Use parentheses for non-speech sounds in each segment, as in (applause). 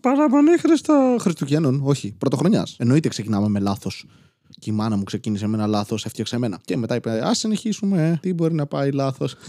Παραμονή Χριστό. Χριστουγέννων, όχι. Πρωτοχρονιάς. Εννοείται ξεκινάμε με λάθος. Και η μάνα μου ξεκίνησε με ένα λάθος, έφτιαξε εμένα. Και μετά είπε: Α συνεχίσουμε. Τι μπορεί να πάει λάθος. (laughs)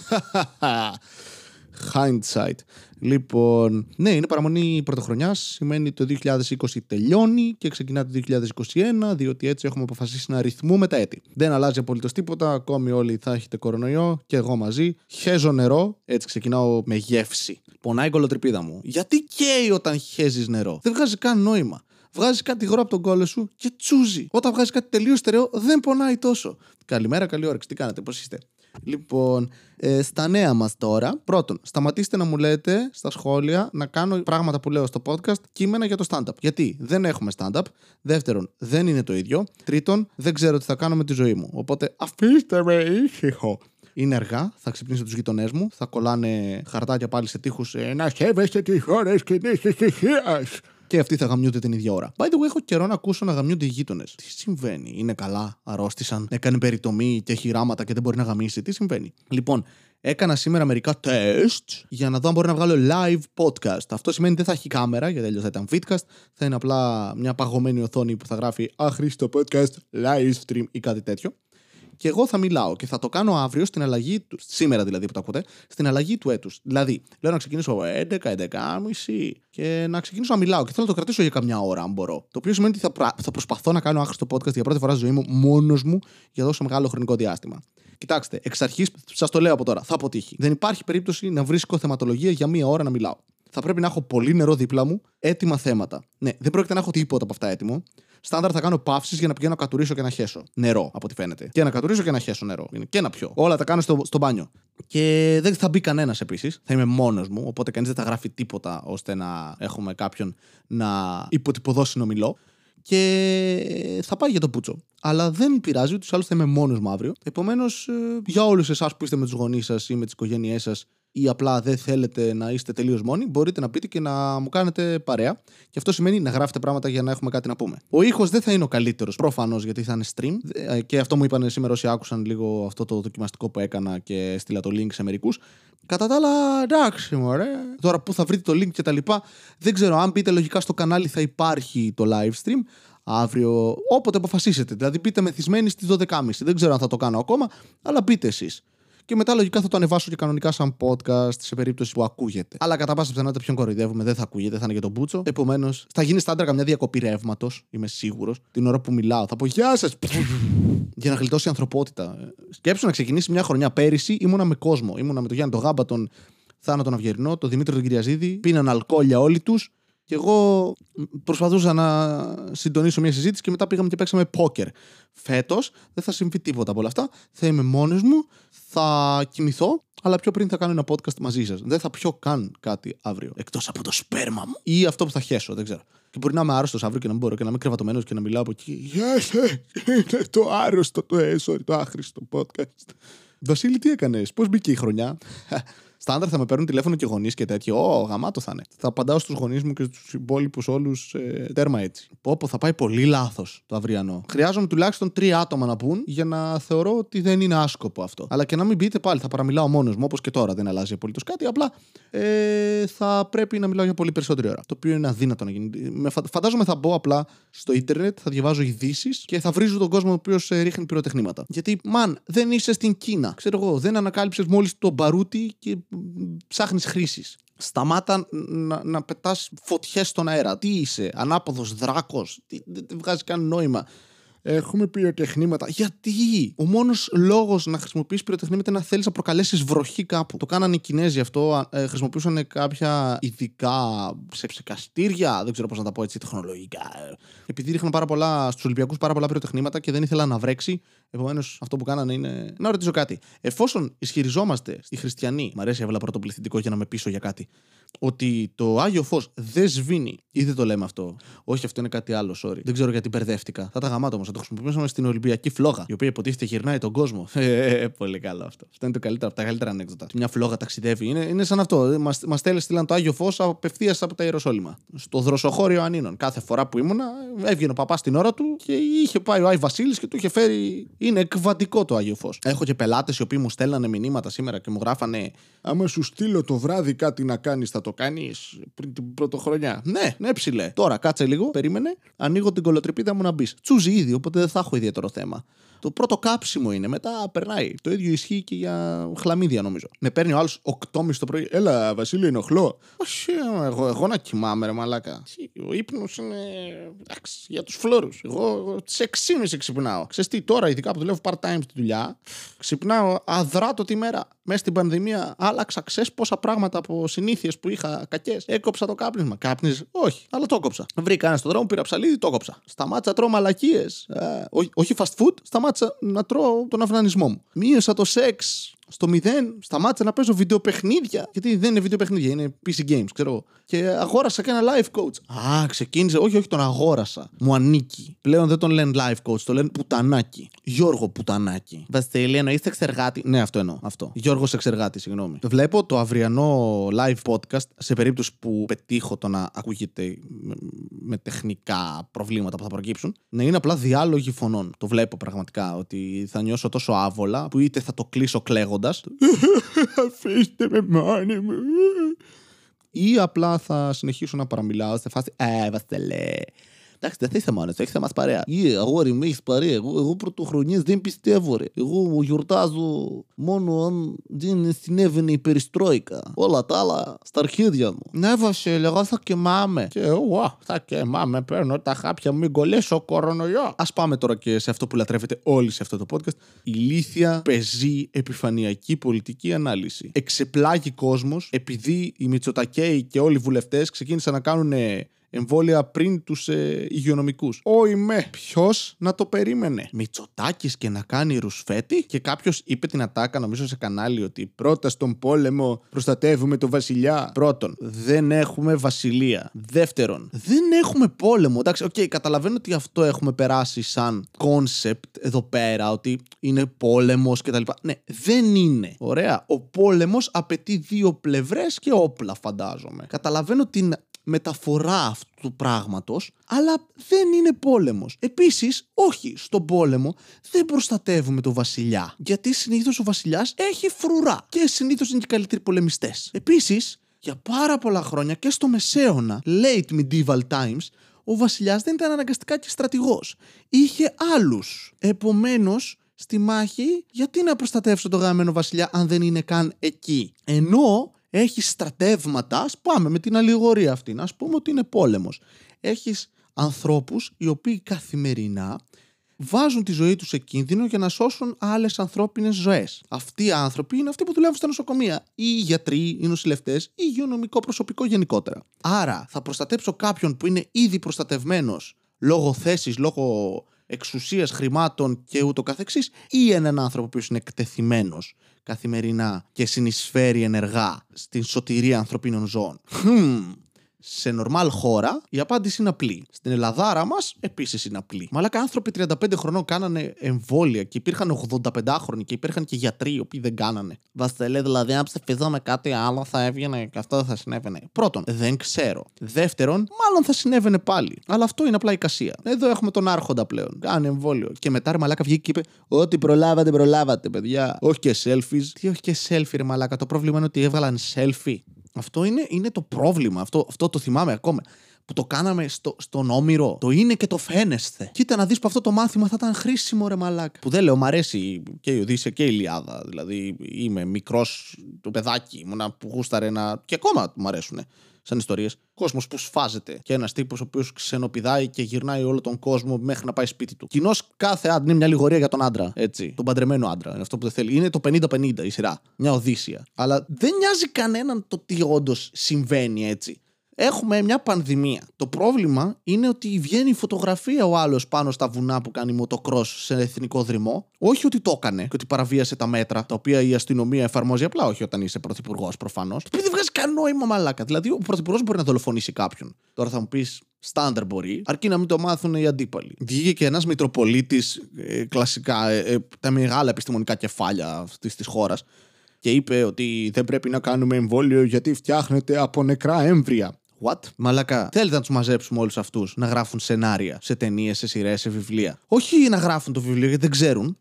Hindsight. Λοιπόν, ναι, είναι παραμονή πρωτοχρονιάς. Σημαίνει το 2020 τελειώνει και ξεκινά το 2021, διότι έτσι έχουμε αποφασίσει να ρυθμούμε τα έτη. Δεν αλλάζει απολύτως τίποτα. Ακόμη όλοι θα έχετε κορονοϊό και εγώ μαζί. Χέζω νερό, έτσι ξεκινάω με γεύση. Πονάει η κολοτρυπίδα μου. Γιατί καίει όταν χέζεις νερό; Δεν βγάζει καν νόημα. Βγάζει κάτι γρό από τον κόλλο σου και τσούζει. Όταν βγάζει κάτι τελείως στερεό, δεν πονάει τόσο. Καλημέρα, καλή όρεξη. Τι κάνετε, πώς είστε; Λοιπόν, ε, στα νέα μας τώρα. Πρώτον, σταματήστε να μου λέτε στα σχόλια να κάνω πράγματα που λέω στο podcast κείμενα για το stand-up. Γιατί δεν έχουμε stand-up. Δεύτερον, δεν είναι το ίδιο. Τρίτον, δεν ξέρω τι θα κάνω με τη ζωή μου. Οπότε αφήστε με ήσυχο. Είναι αργά, θα ξυπνήσω τους γείτονέ μου, θα κολλάνε χαρτάκια πάλι σε τείχους. Ε, να σέβεστε τις ώρες κοινή ησυχίας και αυτοί θα γαμιούνται την ίδια ώρα. By the way, έχω καιρό να ακούσω να γαμιούνται οι γείτονες. Τι συμβαίνει, είναι καλά, αρρώστησαν, έκανε περιτομή και έχει ράματα και δεν μπορεί να γαμίσει; Τι συμβαίνει; Λοιπόν, έκανα σήμερα μερικά τεστ για να δω αν μπορώ να βγάλω live podcast. Αυτό σημαίνει ότι δεν θα έχει κάμερα, γιατί αλλιώς θα ήταν fitcast. Θα είναι απλά μια παγωμένη οθόνη που θα γράφει Αχρήστο podcast, live stream ή κάτι τέτοιο και εγώ θα μιλάω και θα το κάνω αύριο στην αλλαγή του. Σήμερα δηλαδή που το ακούτε, στην αλλαγή του έτους. Δηλαδή, λέω να ξεκινήσω 11, 11.30 και να ξεκινήσω να μιλάω και θέλω να το κρατήσω για καμιά ώρα, αν μπορώ. Το οποίο σημαίνει ότι θα, θα προσπαθώ να κάνω άχρηστο podcast για πρώτη φορά στη ζωή μου μόνος μου για τόσο μεγάλο χρονικό διάστημα. Κοιτάξτε, εξ αρχής, σας το λέω από τώρα, θα αποτύχει. Δεν υπάρχει περίπτωση να βρίσκω θεματολογία για μία ώρα να μιλάω. Θα πρέπει να έχω πολύ νερό δίπλα μου, έτοιμα θέματα. Ναι, δεν πρόκειται να έχω τίποτα από αυτά έτοιμο. Στάνταρ θα κάνω παύσεις για να πηγαίνω να κατουρίσω και να χέσω. Νερό, από ό,τι φαίνεται. Και να κατουρίσω και να χέσω νερό. Και να πιω. Όλα τα κάνω στο, στο μπάνιο. Και δεν θα μπει κανένας επίσης. Θα είμαι μόνος μου. Οπότε κανείς δεν θα γράφει τίποτα ώστε να έχουμε κάποιον να υποτυπωδώ συνομιλώ και θα πάει για το πούτσο. Αλλά δεν πειράζει, του άλλου θα είμαι μόνος μου αύριο. Επομένως, ε, για όλους εσάς που είστε με τους γονείς σας ή με τις οικογένειές σας ή απλά δεν θέλετε να είστε τελείως μόνοι, μπορείτε να πείτε και να μου κάνετε παρέα. Και αυτό σημαίνει να γράφετε πράγματα για να έχουμε κάτι να πούμε. Ο ήχος δεν θα είναι ο καλύτερος, προφανώς, γιατί θα είναι stream. Ε, και αυτό μου είπαν σήμερα όσοι άκουσαν λίγο αυτό το δοκιμαστικό που έκανα και στείλα το link σε μερικούς. Κατά τα άλλα, εντάξει, μωρέ. Τώρα που θα βρείτε το link και τα λοιπά, δεν ξέρω. Αν μπείτε λογικά στο κανάλι θα υπάρχει το live stream αύριο, όποτε αποφασίσετε. Δηλαδή, μπείτε μεθυσμένοι στις 12.30. Δεν ξέρω αν θα το κάνω ακόμα, αλλά μπείτε εσείς και μετά λογικά θα το ανεβάσω και κανονικά σαν podcast σε περίπτωση που ακούγεται. Αλλά κατά πάσα πιθανότητα ποιον κοροϊδεύουμε, δεν θα ακούγεται, θα είναι για τον Μπούτσο. Επομένως, θα γίνει στάνταρ καμιά διακοπή ρεύματος, είμαι σίγουρος. Την ώρα που μιλάω, θα πω Γεια σας! για να γλιτώσει η ανθρωπότητα. Σκέψου να ξεκινήσει μια χρονιά πέρυσι, ήμουνα με κόσμο. Ήμουνα με τον Γιάννη τον Γάμπα, τον Θάνο τον Αυγερινό, τον Δημήτρη τον Κυριαζίδη. Πίναν αλκοόλια όλοι τους. Και εγώ προσπαθούσα να συντονίσω μια συζήτηση και μετά πήγαμε και παίξαμε πόκερ. Φέτος δεν θα συμβεί τίποτα από όλα αυτά. Θα είμαι μόνος μου, θα κοιμηθώ, αλλά πιο πριν θα κάνω ένα podcast μαζί σας. Δεν θα πιω καν κάτι αύριο. Εκτός από το σπέρμα μου. Ή αυτό που θα χέσω, δεν ξέρω. Και μπορεί να είμαι άρρωστος αύριο και να μην μπορώ και να είμαι κρεβατωμένος και να μιλάω από εκεί. Γεια (laughs) είναι το άρρωστο, το έσωρι, το άχρηστο podcast. Βασίλη, τι έκανες, πώς μπήκε η χρονιά; Στάνταρ θα με παίρνουν τηλέφωνο και γονείς και τέτοιο. Ω, γαμάτο θα είναι. Θα απαντάω στους γονείς μου και στους υπόλοιπους όλους ε, τέρμα έτσι. Πω, πω, θα πάει πολύ λάθος το αυριανό. Χρειάζομαι τουλάχιστον τρία άτομα να πούν για να θεωρώ ότι δεν είναι άσκοπο αυτό. Αλλά και να μην πείτε πάλι, θα παραμιλάω μόνος μου όπως και τώρα. Δεν αλλάζει απολύτως κάτι. Απλά ε, θα πρέπει να μιλάω για πολύ περισσότερη ώρα. Το οποίο είναι αδύνατο να γίνει. Φαντάζομαι θα μπω απλά στο ίντερνετ, θα διαβάζω ειδήσεις και θα βρίζω τον κόσμο ο οποίος ε, ρίχνει πυροτεχνήματα. Γιατί, μαν, δεν είσαι στην Κίνα. Ξέρω εγώ, δεν ανακάλυψες μόλις το μπαρούτι και ψάχνεις χρήσεις. Σταμάτα να, να πετάς φωτιές στον αέρα. Τι είσαι, ανάποδος δράκος. Δεν βγάζει καν νόημα. Έχουμε πυροτεχνήματα. Γιατί; Ο μόνος λόγος να χρησιμοποιήσει πυροτεχνήματα είναι να θέλεις να προκαλέσεις βροχή κάπου. Το κάνανε οι Κινέζοι αυτό. Ε, χρησιμοποιούσαν κάποια ειδικά σε ψεκαστήρια. Δεν ξέρω πώς να τα πω έτσι τεχνολογικά. Επειδή ρίχναν πάρα πολλά στους Ολυμπιακούς πάρα πολλά πυροτεχνήματα και δεν ήθελαν να βρέξει. Επομένως, αυτό που κάνανε είναι. Να ρωτήσω κάτι. Εφόσον ισχυριζόμαστε οι χριστιανοί, μ' αρέσει έβαλα πρώτο πληθυντικό για να με πείσω για κάτι, ότι το άγιο φως δεν σβήνει Ή δεν το λέμε αυτό; Όχι, αυτό είναι κάτι άλλο, sorry. Δεν ξέρω γιατί μπερδεύτηκα. Θα τα γαμάτω όμως. Θα το χρησιμοποιήσουμε στην Ολυμπιακή φλόγα, η οποία υποτίθεται γυρνάει τον κόσμο. (laughs) Ε, πολύ καλό αυτό. Αυτό είναι το καλύτερο από τα καλύτερα ανέκδοτα. Μια φλόγα ταξιδεύει. Είναι, είναι σαν αυτό. Μας μας στείλαν το Άγιο Φως απευθείας από τα Ιεροσόλυμα. Στο δροσοχώριο Ανίνων. Κάθε φορά που ήμουνα, έβγαινε ο παπάς στην ώρα του και είχε πάει ο Άι Βασίλης και του είχε φέρει. Είναι εκβατικό το Άγιο Φως. Έχω και πελάτες οι οποίοι μου στέλνανε μηνύματα σήμερα και μου γράφανε Άμα σου στείλω το βράδυ κάτι να κάνεις, θα το κάνεις πριν την πρωτοχρονιά. Ναι, ναι, ψηλέ. Τώρα κάτσε λίγο, περίμενε. Ανοίγω την κολοτρυπίδα μου να μπεις. Τσούζει ήδη, οπότε δεν θα έχω ιδιαίτερο θέμα. Το πρώτο κάψιμο είναι, μετά περνάει. Το ίδιο ισχύει και για χλαμίδια νομίζω. Με παίρνει ο άλλος 8.30 το πρωί. Έλα, Βασίλειο, ενοχλώ. Όχι, εγώ, εγώ να κοιμάμαι, ρε μαλάκα. Ο ύπνος είναι. Εντάξει, για τους φλόρους. Εγώ τις 6.30 ξυπνάω. Ξέρετε τι, τώρα ειδικά που δουλεύω part-time στη δουλειά, ξυπνάω αδράτο τη μέρα. Μέσα στην πανδημία άλλαξα, ξέρεις πόσα πράγματα από συνήθειες που είχα κακές. Έκοψα το κάπνισμα. Κάπνιζε, όχι, αλλά το έκοψα. Βρήκα ένα στον δρόμο, πήρα ψαλίδι, το έκοψα. Σταμάτησα τρώω μαλακίες. Ε, όχι fast food, σταμάτησα να τρώω τον αυνανισμό μου. Μείωσα το σεξ στο 0 σταμάτησα να παίζω βιντεοπαιχνίδια. Γιατί δεν είναι βιντεοπαιχνίδια, είναι PC games, ξέρω. Και αγόρασα και ένα life coach. Α, ξεκίνησε. Όχι, όχι, τον αγόρασα. Μου ανήκει. Πλέον δεν τον λένε life coach, το λένε πουτανάκι. Γιώργο Πουτανάκι. Βασίλη, εννοεί εξεργάτη. Ναι, αυτό εννοώ. Αυτό. Γιώργος Εξεργάτη, συγγνώμη. Βλέπω το αυριανό live podcast σε περίπτωση που πετύχω το να ακούγεται με, με τεχνικά προβλήματα που θα προκύψουν. Να είναι απλά διάλογοι φωνών. Το βλέπω πραγματικά ότι θα νιώσω τόσο άβολα που είτε θα το κλείσω κλαίγοντας Αφήστε με μόνη μου. Ή απλά θα συνεχίσω να παραμιλάω σε φάση Ε, Βασιλέ, Εντάξει, δεν θα είσαι μόνος, έχει θέμα παρέα. Ή αγόρι μου, έχεις παρέα. Εγώ, εγώ πρωτοχρονιές δεν πιστεύω, ρε. Εγώ γιορτάζω μόνο αν δεν συνέβαινε η περιστρόικα. Όλα τα άλλα στα αρχίδια μου. Ναι, Βασίλη, εγώ θα κοιμάμαι. Και εγώ θα κοιμάμαι. Παίρνω τα χάπια μου, μην κολλήσω κορονοϊό. Α πάμε τώρα και σε αυτό που λατρεύετε όλοι σε αυτό το podcast. Ηλίθια, πεζή, επιφανειακή πολιτική ανάλυση. Εξεπλάγη κόσμος επειδή οι Μητσοτακέοι και όλοι οι βουλευτές ξεκίνησαν να κάνουν εμβόλια πριν τους ε, υγειονομικούς. Όχι ρε. Ποιος να το περίμενε; Μητσοτάκης και να κάνει ρουσφέτι; Και κάποιος είπε την ατάκα, νομίζω σε κανάλι, ότι πρώτα στον πόλεμο προστατεύουμε τον βασιλιά. Πρώτον, δεν έχουμε βασιλεία. Δεύτερον, δεν έχουμε πόλεμο. Εντάξει, OK, okay, καταλαβαίνω ότι αυτό έχουμε περάσει σαν concept εδώ πέρα, ότι είναι πόλεμος κτλ. Ναι, δεν είναι. Ωραία. Ο πόλεμος απαιτεί δύο πλευρές και όπλα, φαντάζομαι. Καταλαβαίνω την μεταφορά αυτού του πράγματος, αλλά δεν είναι πόλεμος. Επίσης, όχι, στον πόλεμο δεν προστατεύουμε τον βασιλιά, γιατί συνήθως ο βασιλιάς έχει φρουρά και συνήθως είναι και καλύτεροι πολεμιστές. Επίσης, για πάρα πολλά χρόνια και στο Μεσαίωνα, late medieval times, ο βασιλιάς δεν ήταν αναγκαστικά και στρατηγός. Είχε άλλους. Επομένως, στη μάχη, γιατί να προστατεύσω τον γαμμένο βασιλιά αν δεν είναι καν εκεί; Ενώ έχεις στρατεύματα, ας πάμε με την αλληγορία αυτή, να πούμε ότι είναι πόλεμος. Έχεις ανθρώπους οι οποίοι καθημερινά βάζουν τη ζωή τους σε κίνδυνο για να σώσουν άλλες ανθρώπινες ζωές. Αυτοί οι άνθρωποι είναι αυτοί που δουλεύουν στα νοσοκομεία. Ή οι γιατροί, οι νοσηλευτές ή υγειονομικό προσωπικό γενικότερα. Άρα θα προστατέψω κάποιον που είναι ήδη προστατευμένος λόγω θέσης, λόγω εξουσίας, χρημάτων και ούτω καθεξής ή έναν άνθρωπο που είναι εκτεθειμένος καθημερινά και συνεισφέρει ενεργά στην σωτηρία ανθρωπίνων ζώων; Σε νορμάλ χώρα, η απάντηση είναι απλή. Στην Ελλαδάρα μας, επίσης είναι απλή. Μαλάκα άνθρωποι 35 χρονών κάνανε εμβόλια και υπήρχαν 85χρονοι και υπήρχαν και γιατροί οι οποίοι δεν κάνανε. Βασιλέ, δηλαδή, αν ψηφιδώ με κάτι άλλο θα έβγαινε και αυτό θα συνέβαινε. Πρώτον, δεν ξέρω. Δεύτερον, μάλλον θα συνέβαινε πάλι. Αλλά αυτό είναι απλά η κασία. Εδώ έχουμε τον Άρχοντα πλέον. Κάνει εμβόλιο. Και μετά ρε Μαλάκα βγήκε και είπε: Ό,τι προλάβατε, προλάβατε, παιδιά. Όχι και selfies. Τι όχι και selfie, ρε Μαλάκα. Το πρόβλημα είναι ότι έβγαλαν selfie. Αυτό είναι, είναι το πρόβλημα. Αυτό, αυτό το θυμάμαι ακόμα. Που το κάναμε στο, στον Όμηρο. Το είναι και το φαίνεστε. Κοίτα να δεις που αυτό το μάθημα θα ήταν χρήσιμο, ρε μαλάκα. Που δεν λέω, μ' αρέσει και η Οδύσσια και η Ιλιάδα. Δηλαδή είμαι μικρός το παιδάκι. Ήμουνα που γούσταρε να. και ακόμα μου αρέσουν σαν ιστορίες. Κόσμος που σφάζεται και ένας τύπος ο οποίος ξενοπηδάει και γυρνάει όλο τον κόσμο μέχρι να πάει σπίτι του. Κοινώς κάθε άντρα είναι μια λιγορία για τον άντρα. Έτσι. Τον παντρεμένο άντρα. Είναι αυτό που δεν θέλει. Είναι το 50-50 η σειρά. Μια οδύσσια. Αλλά δεν νοιάζει κανέναν το τι όντως συμβαίνει έτσι. Έχουμε μια πανδημία. Το πρόβλημα είναι ότι βγαίνει φωτογραφία ο άλλος πάνω στα βουνά που κάνει μοτοκρό σε εθνικό δρυμό. Όχι ότι το έκανε και ότι παραβίασε τα μέτρα, τα οποία η αστυνομία εφαρμόζει απλά, όχι όταν είσαι πρωθυπουργός προφανώς. Το οποίο δεν βγάζει κανένα νόημα μαλάκα. Δηλαδή, ο πρωθυπουργός μπορεί να δολοφονήσει κάποιον. Τώρα θα μου πεις, Στάνταρ μπορεί, αρκεί να μην το μάθουν οι αντίπαλοι. Βγήκε και ένας Μητροπολίτης, ε, κλασικά, ε, ε, τα μεγάλα επιστημονικά κεφάλια αυτής της χώρας, και είπε ότι δεν πρέπει να κάνουμε εμβόλιο γιατί φτιάχνεται από νεκρά έμβρυα. What? Μαλάκα. Θέλετε να τους μαζέψουμε όλους αυτούς να γράφουν σενάρια σε ταινίες, σε σειρές, σε βιβλία; Όχι να γράφουν το βιβλίο γιατί δεν ξέρουν,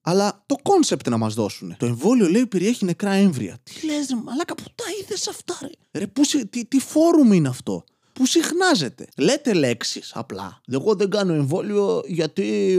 αλλά το concept να μας δώσουν. Το εμβόλιο λέει περιέχει νεκρά έμβρυα. Τι λες, μαλάκα, πού τα είδες αυτά, ρε; ρε πού, τι, τι φόρουμ είναι αυτό; Που συχνάζετε. Λέτε λέξεις απλά. Εγώ δεν κάνω εμβόλιο γιατί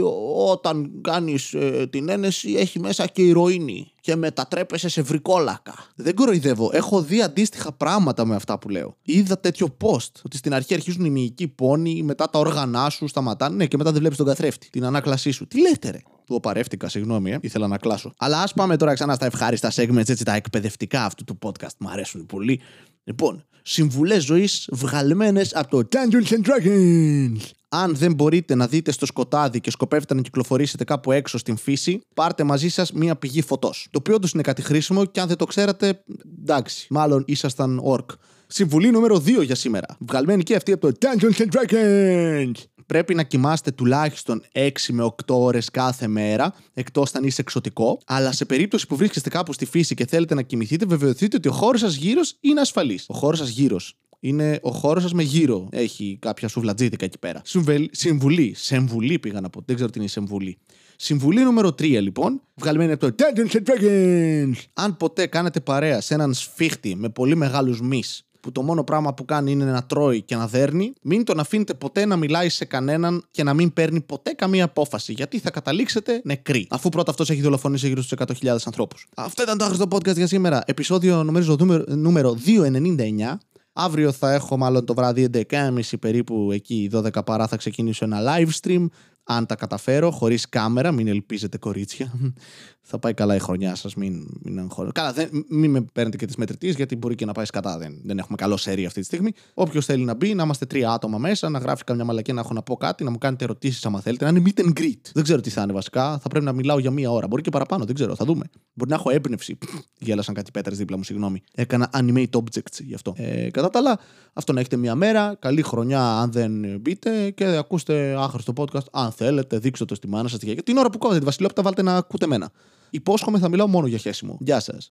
όταν κάνεις ε, την ένεση έχει μέσα και ηρωίνη και μετατρέπεσαι σε βρικόλακα. Δεν κοροϊδεύω. Έχω δει αντίστοιχα πράγματα με αυτά που λέω. Είδα τέτοιο post ότι στην αρχή αρχίζουν οι μυϊκοί πόνοι, μετά τα όργανά σου σταματάνε ναι, και μετά δεν βλέπεις τον καθρέφτη. Την ανάκλασή σου. Τι λέτε, ρε; Του παρεύτηκα, συγγνώμη, ε. ήθελα να κλάσω. Αλλά ας πάμε τώρα ξανά στα ευχάριστα segments, έτσι τα εκπαιδευτικά αυτού του podcast. Μ' αρέσουν πολύ. Λοιπόν, συμβουλές ζωής βγαλμένες από το Dungeons and Dragons. Αν δεν μπορείτε να δείτε στο σκοτάδι και σκοπεύετε να κυκλοφορήσετε κάπου έξω στην φύση, πάρτε μαζί σας μία πηγή φωτός. Το οποίο όντως είναι κάτι χρήσιμο και αν δεν το ξέρατε, εντάξει, μάλλον ήσασταν ορκ. Συμβουλή νούμερο 2 για σήμερα. Βγαλμένη και αυτή από το Dungeons and Dragons πρέπει να κοιμάστε τουλάχιστον 6 με 8 ώρες κάθε μέρα, εκτός αν είσαι εξωτικό. Αλλά σε περίπτωση που βρίσκεστε κάπου στη φύση και θέλετε να κοιμηθείτε, βεβαιωθείτε ότι ο χώρος σας γύρω είναι ασφαλής. Ο χώρος σας γύρω είναι ο χώρος σας με γύρω. Έχει κάποια σουβλατζίδικα εκεί πέρα. Συμβουλή. Σεμβουλή πήγα να πω. Δεν ξέρω τι είναι η συμβουλή. Συμβουλή νούμερο 3 λοιπόν, βγαλμένη από το Dungeons and Dragons. Αν ποτέ κάνετε παρέα σε έναν σφίχτη με πολύ μεγάλους μυς που το μόνο πράγμα που κάνει είναι να τρώει και να δέρνει, μην τον αφήνετε ποτέ να μιλάει σε κανέναν και να μην παίρνει ποτέ καμία απόφαση. Γιατί θα καταλήξετε νεκροί. Αφού πρώτα αυτός έχει δολοφονήσει γύρω στους 100.000 ανθρώπους. Αυτό ήταν το άχρηστο podcast για σήμερα. Επισόδιο νομίζω νούμερο, νούμερο 299. Αύριο θα έχω μάλλον το βράδυ 11.30 περίπου εκεί 12 παρά θα ξεκινήσω ένα live stream αν τα καταφέρω, χωρίς κάμερα, μην ελπίζετε κορίτσια. θα πάει καλά η χρονιά σας, μην, μην αγχώνετε. Καλά, δεν, μην με παίρνετε και τις μετρητής, γιατί μπορεί και να πάεις σκατά. Δεν, δεν έχουμε καλό σερί αυτή τη στιγμή. Όποιος θέλει να μπει, να είμαστε τρία άτομα μέσα, να γράφει καμιά μαλακή, να έχω να πω κάτι, να μου κάνετε ερωτήσεις άμα θέλετε. Να είναι meet and greet. Δεν ξέρω τι θα είναι βασικά. Θα πρέπει να μιλάω για μία ώρα. Μπορεί και παραπάνω, δεν ξέρω. Θα δούμε. Μπορεί να έχω έμπνευση. Γέλασαν κάτι πέτρες δίπλα μου, συγγνώμη. Έκανα animate objects γι' αυτό. Ε, κατά τα άλλα, αυτό να έχετε μία μέρα. Καλή χρονιά αν δεν μπείτε και ακούστε άχρηστο podcast αν θέλετε, δείξτε το στη μάνα σας. Την ώρα που κόβετε τη Βασιλόπτα, βάλτε να ακούτε μένα. Υπόσχομαι θα μιλάω μόνο για χέσιμο. Γεια σας.